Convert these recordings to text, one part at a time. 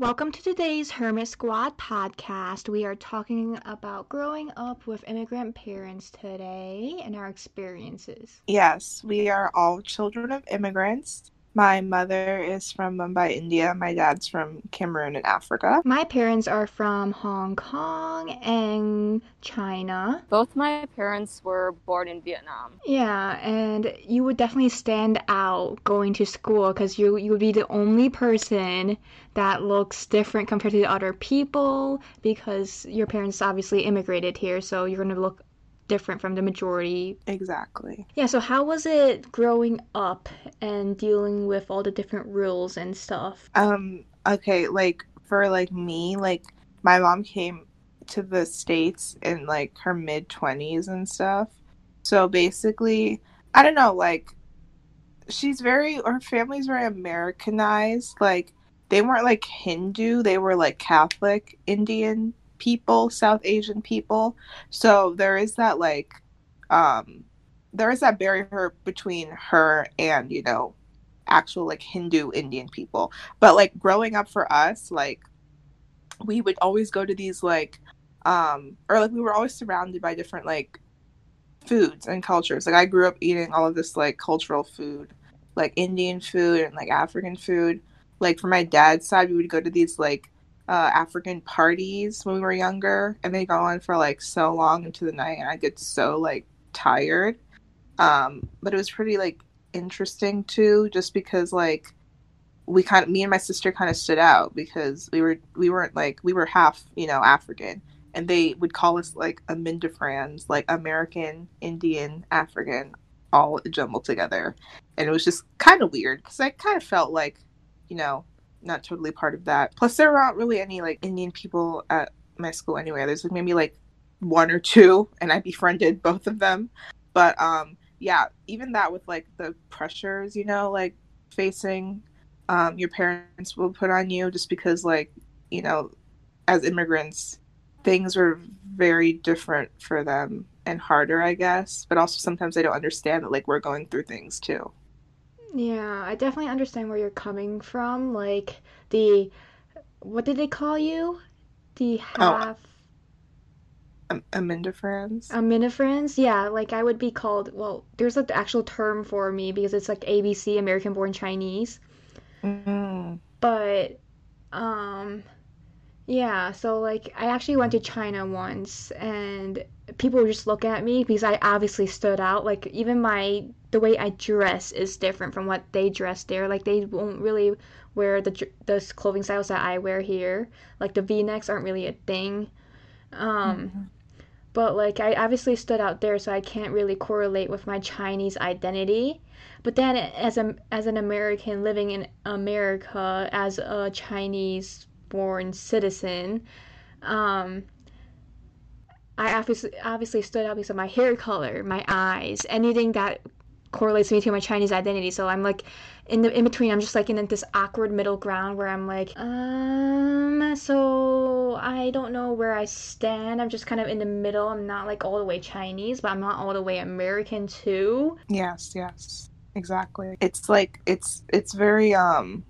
Welcome to today's Hermit Squad podcast. We are talking about growing up with immigrant parents today and our experiences. Yes, we are all children of immigrants. My mother is from Mumbai, India. My dad's from Cameroon in Africa. My parents are from Hong Kong and China. Both my parents were born in Vietnam. Yeah, and you would definitely stand out going to school because you you would be the only person that looks different compared to the other people because your parents obviously immigrated here, so you're gonna look different from the majority. Exactly. Yeah, so how was it growing up and dealing with all the different rules and stuff? Um okay, like for like me, like my mom came to the states in like her mid 20s and stuff. So basically, I don't know, like she's very her family's very Americanized. Like they weren't like Hindu, they were like Catholic Indian people, South Asian people. So there is that like um there is that barrier between her and, you know, actual like Hindu Indian people. But like growing up for us, like we would always go to these like um or like we were always surrounded by different like foods and cultures. Like I grew up eating all of this like cultural food, like Indian food and like African food. Like for my dad's side, we would go to these like uh, African parties when we were younger, and they go on for like so long into the night, and I get so like tired. Um, but it was pretty like interesting too, just because like we kind of me and my sister kind of stood out because we were we weren't like we were half you know African, and they would call us like Amindafrans, like American, Indian, African, all jumbled together, and it was just kind of weird because I kind of felt like you know not totally part of that. Plus, there aren't really any like Indian people at my school anyway. There's like maybe like one or two, and I befriended both of them. But um, yeah, even that with like the pressures, you know, like facing um, your parents will put on you just because like you know, as immigrants, things were very different for them and harder, I guess. But also sometimes they don't understand that like we're going through things too. Yeah, I definitely understand where you're coming from. Like the what did they call you? The half Am- Amindafrans. Aminifrans? Yeah, like I would be called, well, there's an actual term for me because it's like ABC, American Born Chinese. Mm. But um yeah, so like I actually went to China once and people would just look at me because I obviously stood out. Like even my the way I dress is different from what they dress there. Like they won't really wear the the clothing styles that I wear here. Like the V-necks aren't really a thing. Um but like I obviously stood out there so I can't really correlate with my Chinese identity. But then as a as an American living in America as a Chinese born citizen, um I obviously obviously stood out because of my hair color, my eyes, anything that correlates me to my Chinese identity. So I'm like in the in between. I'm just like in this awkward middle ground where I'm like, um, so I don't know where I stand. I'm just kind of in the middle. I'm not like all the way Chinese, but I'm not all the way American too. Yes, yes, exactly. It's like it's it's very um.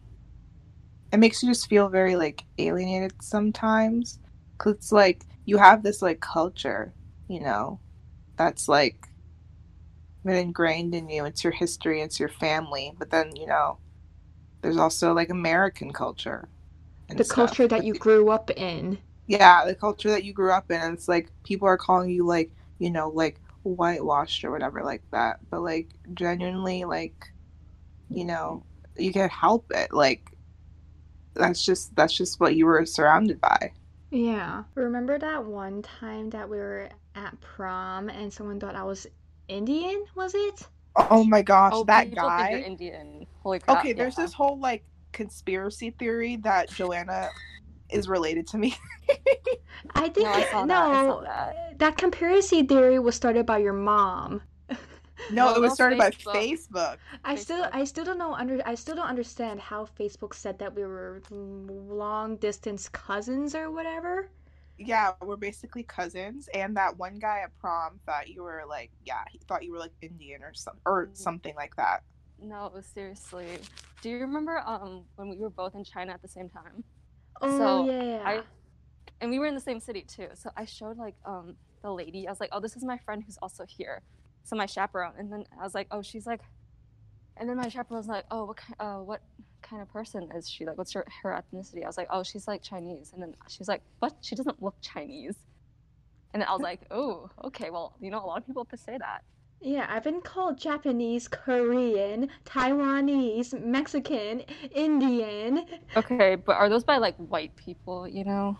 It makes you just feel very like alienated sometimes, cause it's like you have this like culture, you know, that's like been ingrained in you. It's your history, it's your family. But then, you know, there's also like American culture. The stuff. culture that you grew up in. Yeah, the culture that you grew up in. It's like people are calling you like, you know, like whitewashed or whatever like that. But like genuinely like, you know, you can't help it. Like that's just that's just what you were surrounded by. Yeah. Remember that one time that we were at prom and someone thought I was Indian, was it? Oh my gosh, Oh, that people you're guy. Indian. Holy crap! Okay, there's yeah. this whole like conspiracy theory that Joanna is related to me. I think No, I saw that. I saw that. that conspiracy theory was started by your mom. No, No, it was no, started by Facebook. Facebook. I still I still don't know under I still don't understand how Facebook said that we were long distance cousins or whatever. Yeah, we're basically cousins, and that one guy at prom thought you were like, yeah, he thought you were like Indian or some or something like that. No, seriously. Do you remember um when we were both in China at the same time? Oh So, yeah. I- and we were in the same city too. So I showed like um the lady. I was like, oh, this is my friend who's also here. So my chaperone, and then I was like, oh, she's like, and then my chaperone was like, oh, what kind, uh, what kind of person is she? Like, what's her her ethnicity? I was like, oh, she's like Chinese. And then she's like, what? She doesn't look Chinese. And then I was like, oh, okay. Well, you know, a lot of people say that. Yeah, I've been called Japanese, Korean, Taiwanese, Mexican, Indian. Okay, but are those by like white people? You know?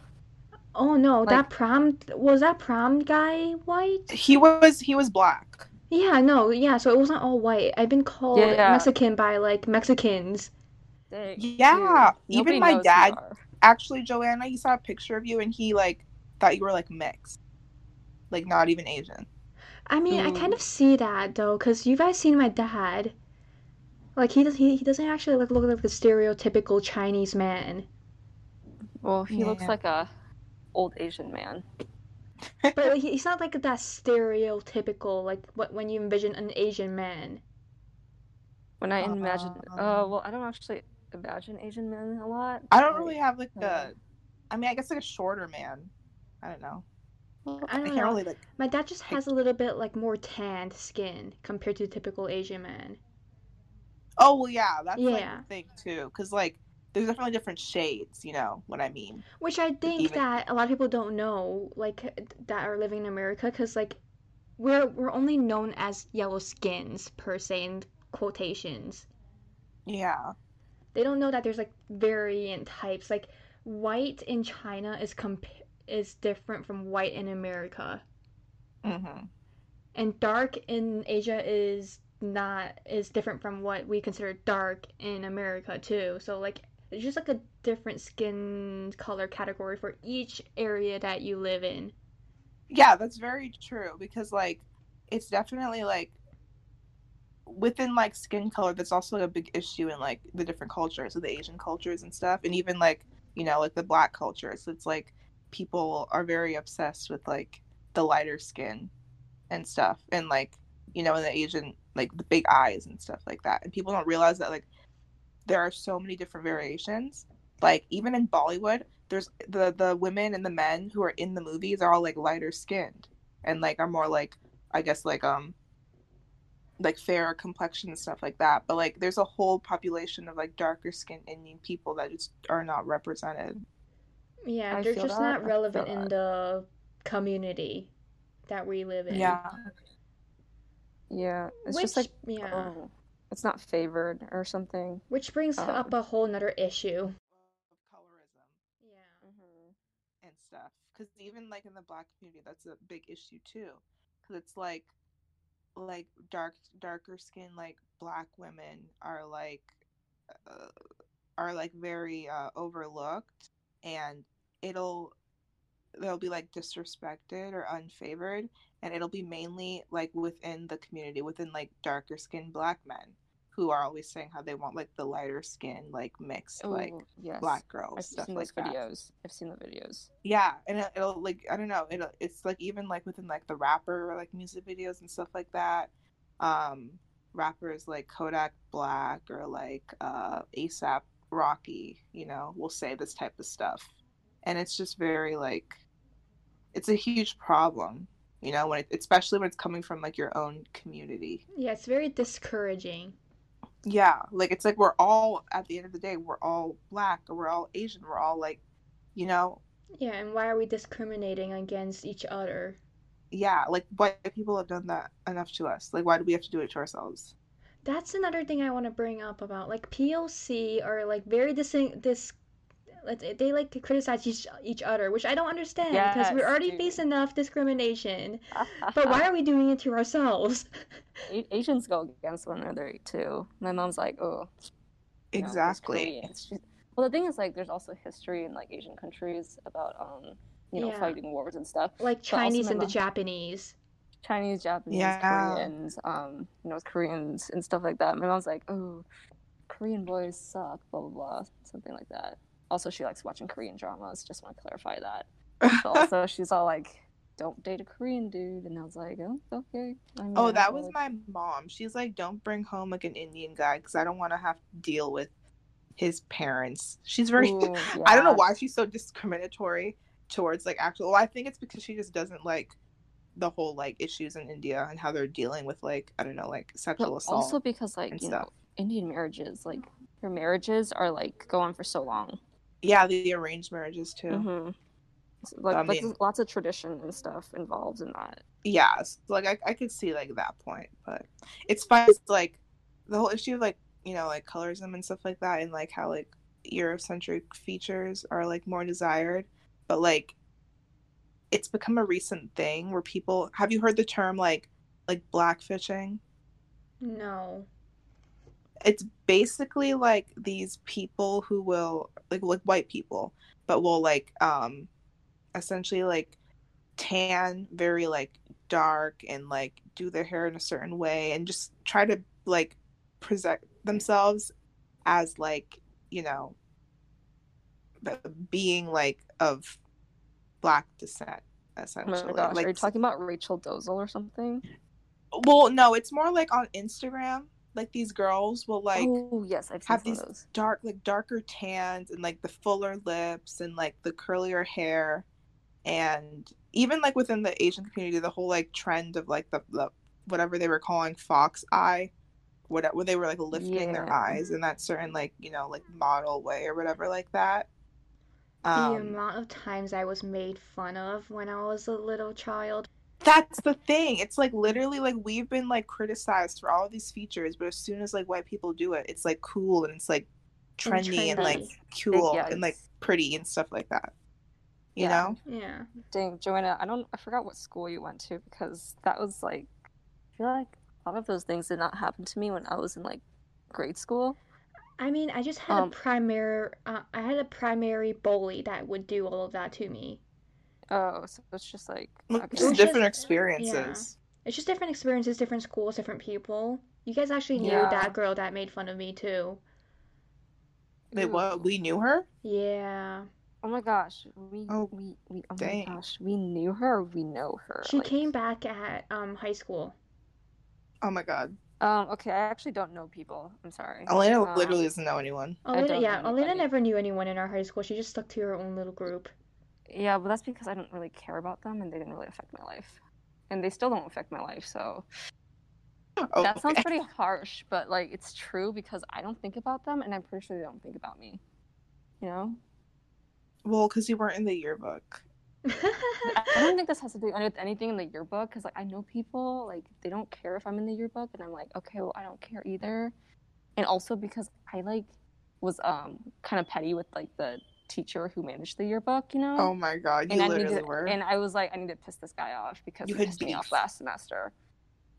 Oh no, that prom was that prom guy white? He was he was black. Yeah, no, yeah, so it wasn't all white. I've been called Yeah. Mexican by like Mexicans. Dang, Yeah, dude, even my dad- Actually, Joanna, he saw a picture of you and he like thought you were like mixed, like not even Asian. I mean, I kind of see that though, cause you guys seen my dad. Like he does, he, he doesn't actually like look like the stereotypical Chinese man. Well, he looks like a old Asian man. But like, he's not like that stereotypical like what when you envision an Asian man. When I imagine, Um, uh, well, I don't actually imagine Asian men a lot. I don't really have like a, I mean, I guess like a shorter man. I don't know. I I don't can't know. really like. My dad just has a little bit like more tanned skin compared to the typical Asian man. Oh well, yeah, that's like Yeah. the thing too, because like there's definitely different shades. You know what I mean? Which I think even- that a lot of people don't know, like that are living in America, because like we're we're only known as yellow skins per se in quotations. Yeah. They don't know that there's like variant types. Like white in China is comp is different from white in America, hmm and dark in Asia is not is different from what we consider dark in America too. So like it's just like a different skin color category for each area that you live in. Yeah, that's very true because like it's definitely like within like skin color that's also a big issue in like the different cultures of the Asian cultures and stuff and even like you know like the black cultures it's like people are very obsessed with like the lighter skin and stuff and like you know in the Asian like the big eyes and stuff like that and people don't realize that like there are so many different variations like even in Bollywood there's the the women and the men who are in the movies are all like lighter skinned and like are more like I guess like um like fair complexion and stuff like that. But like there's a whole population of like darker skinned Indian people that just are not represented. Yeah, I they're just that, not relevant in the community that we live in. Yeah, yeah it's Which, just like, yeah. oh, it's not favored or something. Which brings um, up a whole nother issue. Of colorism Yeah. Mm-hmm. and stuff. Because even like in the black community, that's a big issue too. Because it's like like dark darker skin like black women are like uh, are like very uh, overlooked and it'll they'll be like disrespected or unfavored and it'll be mainly like within the community within like darker skinned black men who are always saying how they want like the lighter skin like mixed like Oh, yes. black girls I've stuff seen like those that videos. I've seen the videos. yeah and it, it'll like i don't know it'll it's like even like within like the rapper like music videos and stuff like that um rappers like kodak black or like uh asap rocky you know will say this type of stuff and it's just very like it's a huge problem you know when it, especially when it's coming from like your own community Yeah, it's very discouraging. Yeah like it's like we're all at the end of the day we're all black or we're all asian we're all like you know Yeah, and why are we discriminating against each other? yeah, like white people have done that enough to us. Like, why do we have to do it to ourselves? That's another thing I want to bring up about like POC are like very dis this like, they like to criticize each each other, which I don't understand because we Yes, already dude. face enough discrimination. But why are we doing it to ourselves? A- Asians go against one another too. My mom's like, oh, you know, there's Exactly. Well, the thing is, like, there's also history in like Asian countries about, um, you know, Yeah. fighting wars and stuff. Like Chinese my and the Japanese. Chinese, Japanese, Yeah. Koreans, um, North Koreans, and stuff like that. My mom's like, oh, Korean boys suck, blah blah blah, something like that. Also, she likes watching Korean dramas. Just want to clarify that. But also, she's all like, "Don't date a Korean dude," and I was like, "Oh, okay." I oh, mean, oh, that was like- my mom. She's like, don't bring home like an Indian guy because I don't want to have to deal with his parents. She's very Ooh, I don't know why she's so discriminatory towards like actual well, I think it's because she just doesn't like the whole like issues in India and how they're dealing with like I don't know, like But sexual assault. also because like you stuff. know Indian marriages, like their marriages are like go on for so long. Yeah, the arranged marriages too. hmm Like, I like mean- lots of tradition and stuff involved in that. Yeah, so, like I, I could see like that point, but it's fine. It's like the whole issue of like you know like colorism and stuff like that, and like how like Eurocentric features are like more desired, but like it's become a recent thing where people have you heard the term like like blackfishing? No. It's basically like these people who will like like white people, but will like um essentially like tan very like dark and like do their hair in a certain way and just try to like present themselves as like you know being like of black descent Oh essentially my gosh, like are you talking about Rachel Dolezal or something? well no it's more like on instagram like these girls will like oh yes, I've seen have these dark like darker tans and like the fuller lips and like the curlier hair. And even like within the asian community the whole like trend of like the, the whatever they were calling fox eye whatever they were like lifting their eyes in that certain like you know like model way or whatever like that. The um amount of times I was made fun of when I was a little child. That's the thing it's like literally like we've been like criticized for all of these features but as soon as like white people do it it's like cool and it's like And trendy and, like cool yeah, and like pretty and stuff like that you Yeah. know Yeah. Dang, Joanna, I don't I forgot what school you went to because that was like I feel like a lot of those things did not happen to me when I was in like grade school. I mean, I just had Um, a primary. Uh, I had a primary bully that would do all of that to me. Oh, so it's just like Look, okay. just It's different just- experiences It's just different experiences, different schools, different people. You guys actually knew Yeah. that girl that made fun of me too. Wait, Ooh. what we knew her Yeah. Oh my gosh, we Oh, we, we oh dang. my gosh, we knew her. Or we know her. She like- came back at um high school. oh my god Um. Okay, I actually don't know people. I'm sorry. elena Um, literally doesn't know anyone Elena, yeah, Elena never knew anyone in our high school. She just stuck to her own little group. Yeah, but that's because I didn't really care about them, and they didn't really affect my life, and they still don't affect my life. So oh, that sounds pretty harsh, but like it's true because I don't think about them, and I'm pretty sure they don't think about me. You know. well because you weren't in the yearbook I don't think this has to do with anything in the yearbook because like I know people like they don't care if I'm in the yearbook and I'm like okay well I don't care either, and also because I like was um kind of petty with like the teacher who managed the yearbook you know oh my god you and I literally needed were and I was like I need to piss this guy off because You he had pissed me off last semester.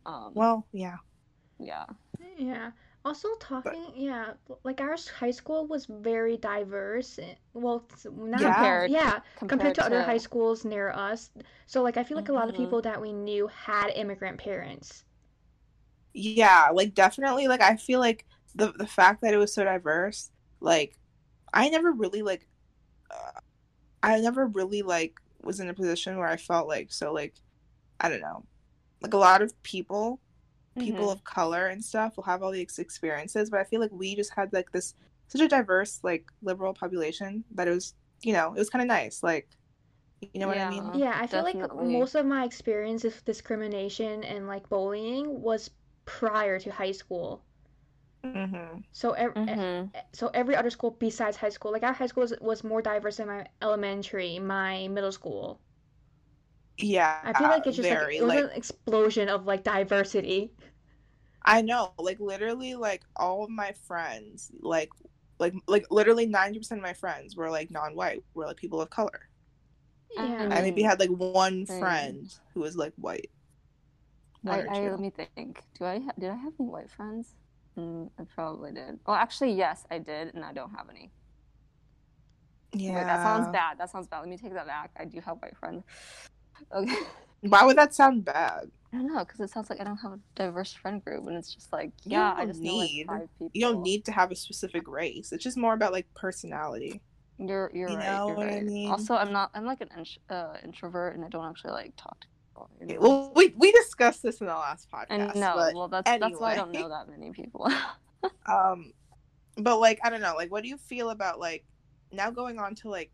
Um, well yeah yeah, Yeah. Also talking, yeah, like our high school was very diverse. eh, Well, not Yeah. Compared- yeah, compared, to, other high schools near us. So like I feel like a lot of Mhm. people that we knew had immigrant parents. yeah like definitely like i feel like the the fact that it was so diverse like i never really like i never really like was in a position where i felt like so like i don't know like a lot of people people Mhm. of color and stuff will have all these experiences but i feel like we just had like this such a diverse like liberal population that it was you know it was kind of nice like you know what i mean Yeah. Yeah, I feel like most of my experience of discrimination and like bullying was prior to high school. Hmm So ev- e- Mhm. so every other school besides high school, like our high school was, was more diverse than my elementary, my middle school. yeah I feel like it's just like it was like an explosion of like diversity. I know, like literally, like all of my friends, like, like, like literally ninety percent of my friends were like non-white, were like people of color. Yeah. I maybe had like one Same. friend who was like white. One I, I let me think. Do I ha- did I have any white friends? Mm, I probably did. Well, actually, yes, I did, and I don't have any. yeah, Wait, that sounds bad. That sounds bad. Let me take that back. I do have white friends. Okay. Why would that sound bad? I don't know, because it sounds like I don't have a diverse friend group, and it's just like, yeah, I don't just need- know like five people. You don't need to have a specific race. It's just more about like personality. You're you're you right. know you're what I mean? Also, I'm not. I'm like an uh, introvert, and I don't actually like talk to people. you Okay, know? Well, we we discussed this in the last podcast. and no, well, that's that's why I don't know that many people. um, but like I don't know, like what do you feel about like now going on to like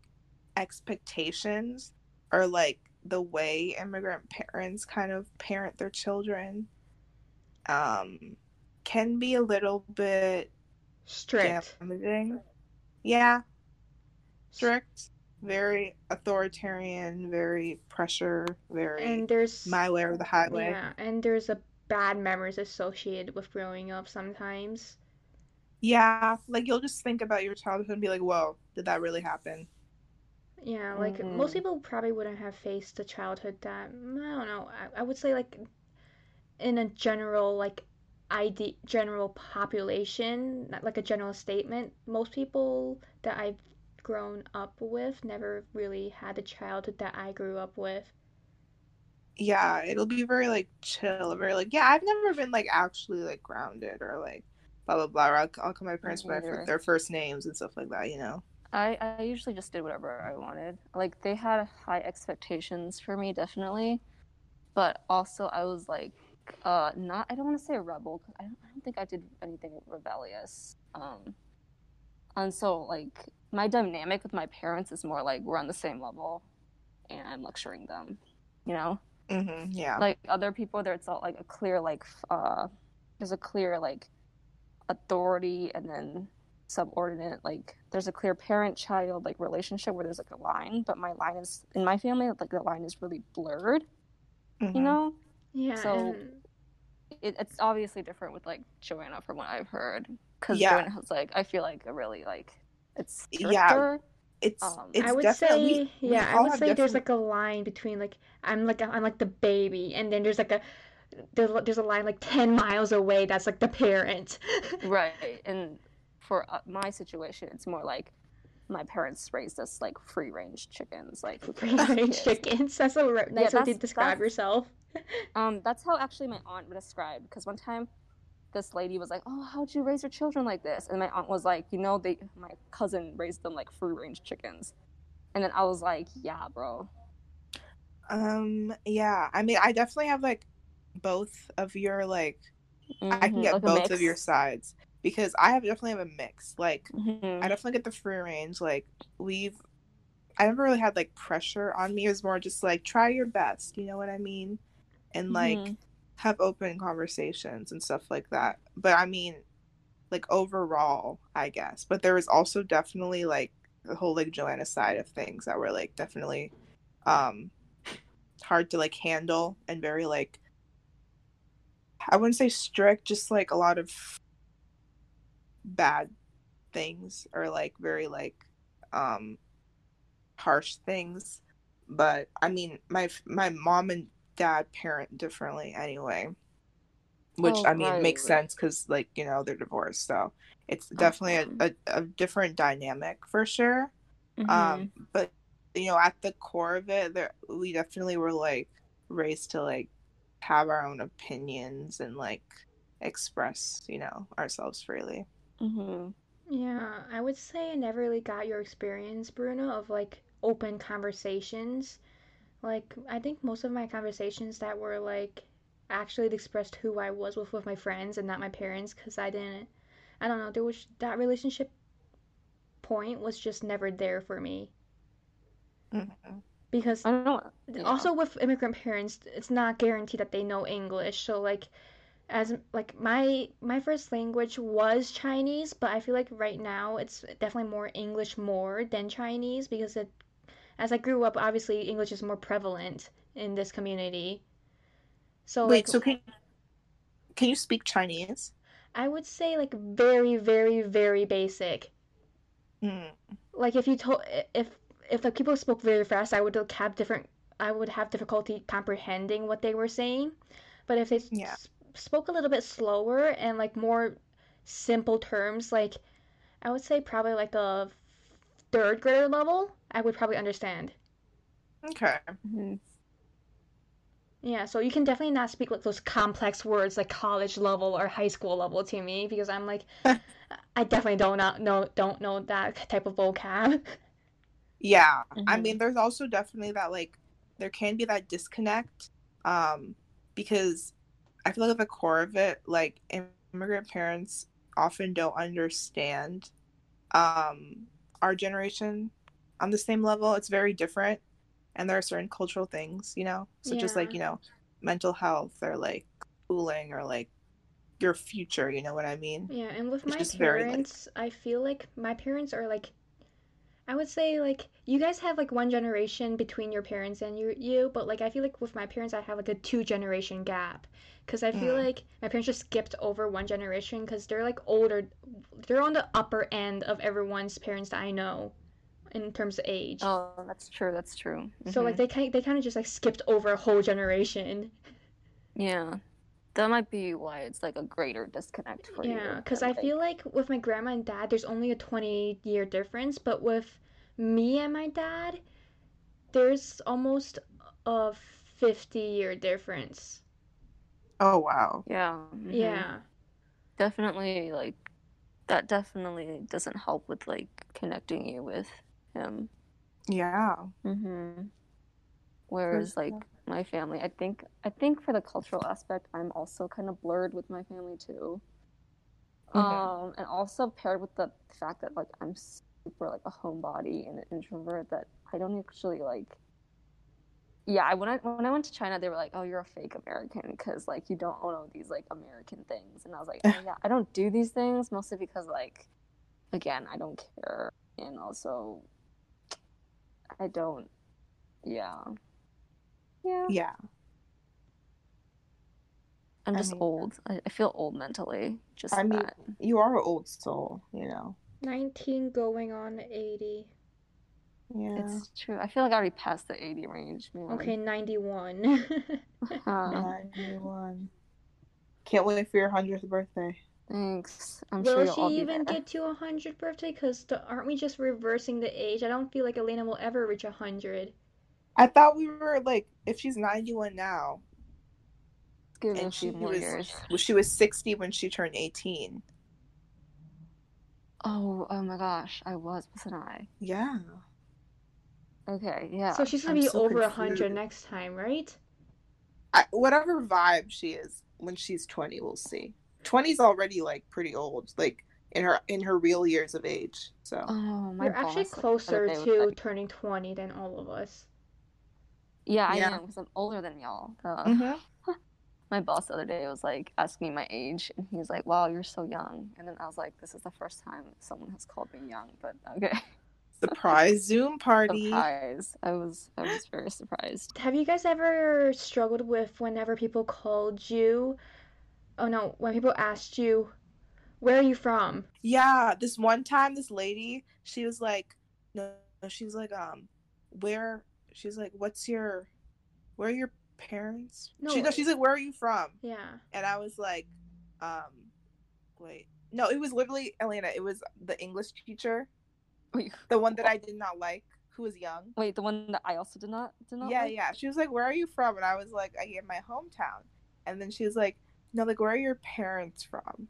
expectations or like the way immigrant parents kind of parent their children um can be a little bit Strict. damaging. Yeah. Strict, very authoritarian, very pressure, very And there's my way or the highway. yeah, and there's a bad memories associated with growing up sometimes. Yeah, like you'll just think about your childhood and be like, "Whoa, did that really happen?" Yeah, like most Mhm. people probably wouldn't have faced a childhood that mm, I don't know. I, I would say like in a general like ID general population, like a general statement, most people that I've grown up with never really had the childhood that I grew up with. Yeah, it'll be very like chill, very like, yeah, I've never been like actually like grounded or like blah blah blah. I'll, I'll call my parents by neither. their first names and stuff like that, you know. I, I usually just did whatever I wanted. Like they had high expectations for me, definitely, but also I was like, uh, not. I don't want to say a rebel because I don't, I don't think I did anything rebellious. Um, and so like my dynamic with my parents is more like we're on the same level, and I'm lecturing them, you know. hmm yeah. like other people there's all like a clear like uh there's a clear like authority and then subordinate like there's a clear parent child like relationship where there's like a line but my line is in my family like the line is really blurred you Mhm. know Yeah, So- and it, it's obviously different with like joanna from what i've heard because Yeah. joanna has like i feel like a really like it's Yeah. It's um, it's I would definitely say, we yeah, I would have say there's like a line between like I'm like I'm like the baby, and then there's like a there's, there's a line like 10 miles away that's like the parent. right and for uh, my situation it's more like my parents raised us like free range chickens like Free range chickens. That's a re- nice way to describe yourself. Um, that's how actually my aunt would describe because one time this lady was like, "Oh, how'd you raise your children like this?" And my aunt was like, "You know, they my cousin raised them like free range chickens," and then I was like, "Yeah, bro." Um, yeah. I mean, I definitely have like both of your like I can Mhm, get like both of your sides because I have definitely have a mix. Like Mhm. I definitely get the free range. Like we've I never really had like pressure on me. It was more just like try your best, you know what I mean? And like Mhm. have open conversations and stuff like that. But I mean, like overall, I guess. But there was also definitely like the whole like Joanna side of things that were like definitely um hard to like handle and very like I wouldn't say strict, just like a lot of bad things or like very like um harsh things. But I mean, my my mom and dad parent differently anyway, which Oh, I mean right, makes sense because like you know they're divorced, so it's definitely a, a, a different dynamic for sure. Mhm. Um, but you know, at the core of it, there we definitely were like raised to like have our own opinions and like express, you know, ourselves freely. Mhm. Yeah, I would say I never really got your experience, Bruno, of like open conversations. Like, I think most of my conversations that were like actually expressed who I was with with my friends and not my parents, because I didn't, I don't know, there was that relationship point was just never there for me. Mhm. Because I don't know. yeah. also with immigrant parents it's not guaranteed that they know english so like as like my my first language was chinese but i feel like right now it's definitely more english more than chinese because it as i grew up obviously english is more prevalent in this community so Wait, like so can can you speak Chinese? i would say like very very very basic Mm. like if you told if if the people spoke very fast i would have different i would have difficulty comprehending what they were saying but if they Yeah. s- spoke a little bit slower and like more simple terms like i would say probably like a third grader level i would probably understand Okay. Mhm. yeah so you can definitely not speak like those complex words like college level or high school level to me because i'm like i definitely don't not know don't know that type of vocab Yeah. I Mhm. mean, there's also definitely that like there can be that disconnect um because I feel like at the core of it, like immigrant parents often don't understand um our generation on the same level. It's very different and there are certain cultural things, you know, such as like, you know, mental health or like schooling or like your future, you know what I mean? Yeah, and with It's my just very, like- parents, I feel like my parents are like I would say like you guys have like one generation between your parents and you you, but like I feel like with my parents I have like a two generation gap because I feel Mm. like my parents just skipped over one generation because they're like older, they're on the upper end of everyone's parents that I know in terms of age. Oh, that's true. That's true. So like Mhm. they kind they kind of just like skipped over a whole generation. yeah, that might be why it's like a greater disconnect for you. Yeah, because than, I like- feel like with my grandma and dad, there's only a 20 year difference, but with me and my dad, there's almost a 50 year difference. Oh wow. Yeah. mhm. Yeah. Definitely, like that. Definitely doesn't help with like connecting you with him. Yeah. Mm-hmm. Whereas sure. like my family, I think I think for the cultural aspect, I'm also kind of blurred with my family too. Mhm. Um, and also paired with the fact that like I'm super like a homebody and an introvert that I don't actually like. Yeah, I when I when I went to China, they were like, "Oh, you're a fake American because like you don't own all these like American things," and I was like, oh, "Yeah, I don't do these things mostly because like, again, I don't care, and also, I don't, yeah, yeah, Yeah. I'm I just mean- old. I, I feel old mentally. Just I mean, that. you are an old soul, you know. 19 going on 80. Yeah. It's true. I feel like I already passed the 80 range, man. Okay, 91. Huh. 91. Can't wait for your 100th birthday. Thanks. I'm Will sure you'll she all be even there. get to a 100 birthday? Because aren't we just reversing the age? I don't feel like Elena will ever reach a 100. I thought we were like, if she's 91 now, Give it a and she few more was, years. well, she was 60 when she turned 18. Oh, oh my gosh, I was, wasn't I? Yeah. Okay, yeah. So she's gonna I'm be so over a confused. 100 next time, right? I, whatever vibe she is when she's 20, we'll see. 20's already like pretty old, like in her in her real years of age. So Oh, my You're actually boss the closer to like- turning 20 than all of us. Yeah, I Yeah. am because I'm older than y'all. Uh, Mhm. My boss the other day was like asking me my age, and he was like, "Wow, you're so young." And then I was like, "This is the first time someone has called me young." But okay, surprise Zoom party. surprise! I was I was very surprised. Have you guys ever struggled with whenever people called you? Oh no, when people asked you, where are you from? Yeah, this one time, this lady, she was like, no, no, she was like, um, where? She's like, what's your, where are your parents? No, she, no, she's like, where are you from? Yeah. And I was like, um, wait, no, it was literally Elena. It was the English teacher, Wait, the one that I did not like, who was young. wait, the one that I also did not did not. yeah, like? yeah. She was like, where are you from? And I was like, I get my hometown. And then she was like, no, like, where are your parents from?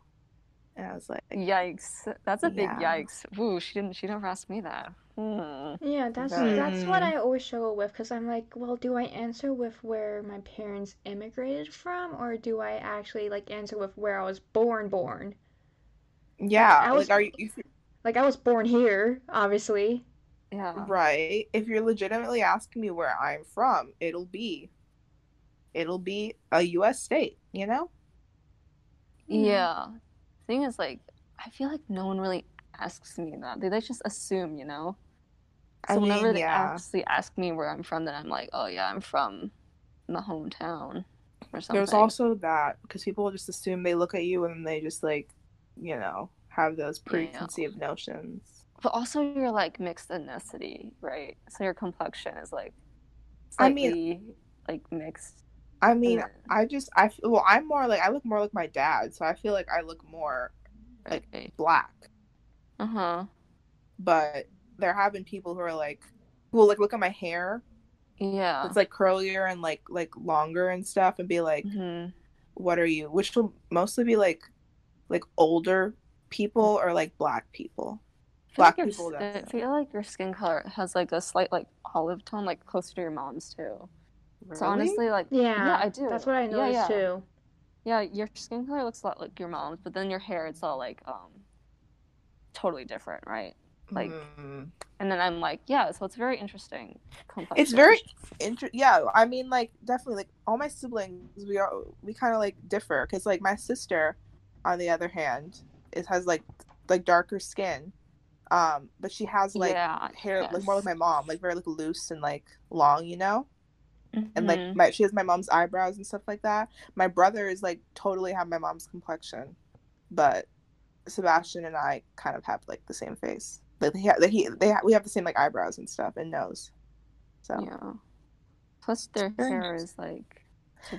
And I was like, Yikes! That's a big yikes. Woo! She didn't. She never asked me that. Hmm. Yeah, that's Okay. that's what Hmm. I always struggle with because I'm like, well, do I answer with where my parents immigrated from, or do I actually like answer with where I was born born? yeah, I was- like, are you, Like I was born here, obviously. Yeah. Right. If you're legitimately asking me where I'm from, it'll be it'll be a US state, you know? Yeah. Thing is, like, I feel like no one really asks me that. They, they just assume, you know? I So mean, whenever they yeah. actually ask me where I'm from, then I'm like, oh yeah, I'm from my hometown or something. There's also that because people just assume they look at you and they just like, you know, have those preconceived notions. But also, you're like mixed ethnicity, right? So your complexion is like I mean- like mixed. I mean, I just I well, I'm more like I look more like my dad, so I feel like I look more like- okay. black. Uh huh. But there have been people who are like, who will like look at my hair. Yeah. It's like curlier and like like longer and stuff, and be like, hmm what are you which will mostly be like like older people or like black people Black your, people, s- I feel like your skin color has like a slight like olive tone, like closer to your mom's too. So Really? honestly, like Yeah, yeah, I do. That's what I Yeah, noticed yeah. too. yeah, your skin color looks a lot like your mom's, but then your hair, it's all like um, totally different, right? Like, Mm. and then I'm like, yeah, so it's very interesting. it's very inter- yeah i mean like definitely like all my siblings we are we kind of like differ because like my sister on the other hand it has like like darker skin um but she has like yeah, hair like more like my mom like very like loose and like long you know and like Mhm. my she has my mom's eyebrows and stuff like that my brother is like totally have my mom's complexion but sebastian and i kind of have like the same face like he, ha- he they ha- we have the same like eyebrows and stuff and nose so yeah. Plus, their hair is like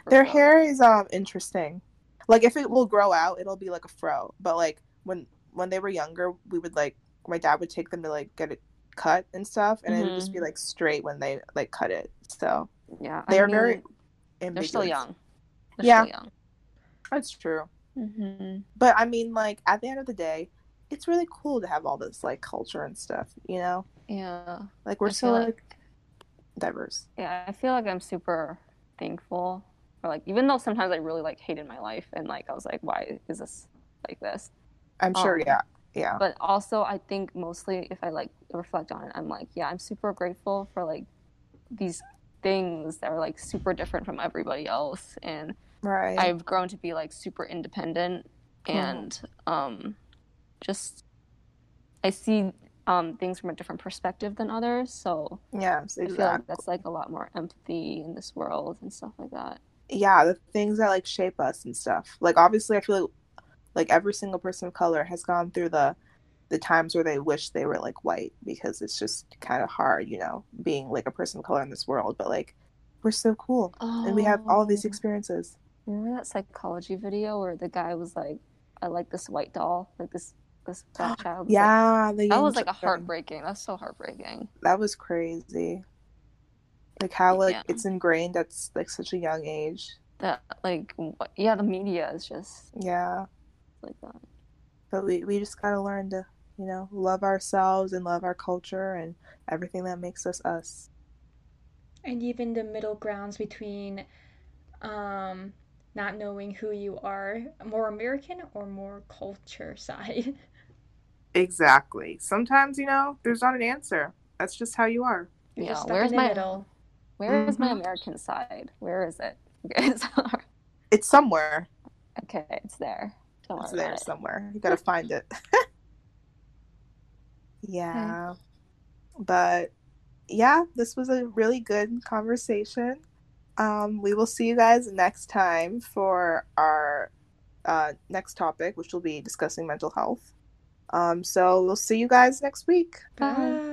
Their curly. hair is um interesting. Like if it will grow out, it'll be like a fro. But like when when they were younger, we would like my dad would take them to like get it cut and stuff, and it would just be like straight when they like cut it. So Yeah, they I are very mean, They're still young. They're Yeah. still young. That's true. hmm But I mean, like at the end of the day, it's really cool to have all this like culture and stuff. You know, Yeah. like we're I so feel like diverse. yeah, I feel like I'm super thankful for like even though sometimes I really like hated my life and like I was like, why is this like this? I'm sure. Um, yeah. Yeah. But also I think mostly if I like reflect on it, I'm like, yeah, I'm super grateful for like these things that are like super different from everybody else and Right. I've grown to be like super independent Mhm. and um just I see um things from a different perspective than others, so yes. I feel Exactly. like that's like a lot more empathy in this world and stuff like that. yeah the things that like shape us and stuff like obviously i feel like like every single person of color has gone through the the times where they wish they were like white because it's just kind of hard you know being like a person of color in this world but like we're so cool and we have all these Oh. experiences Remember that psychology video where the guy was like, I like this white doll, like this this black child. was like- yeah the that was like a heartbreaking. That's so heartbreaking. that was crazy like how like Yeah. it's ingrained at like such a young age That like what, yeah, the media is just yeah like that. but we, we just gotta learn to you know love ourselves and love our culture and everything that makes us us And even the middle grounds between um, not knowing who you are, more American or more culture side. Exactly. Sometimes, you know, there's not an answer. That's just how you are. You're Yeah, just stuck where's in the my middle. where is my Mhm. American side? Where is it? You guys are It's somewhere. okay. It's there. Don't It's there about it. somewhere. You gotta find it. yeah. But yeah, this was a really good conversation. Um, we will see you guys next time for our uh, next topic, which will be discussing mental health. Um, so we'll see you guys next week. Bye. Bye.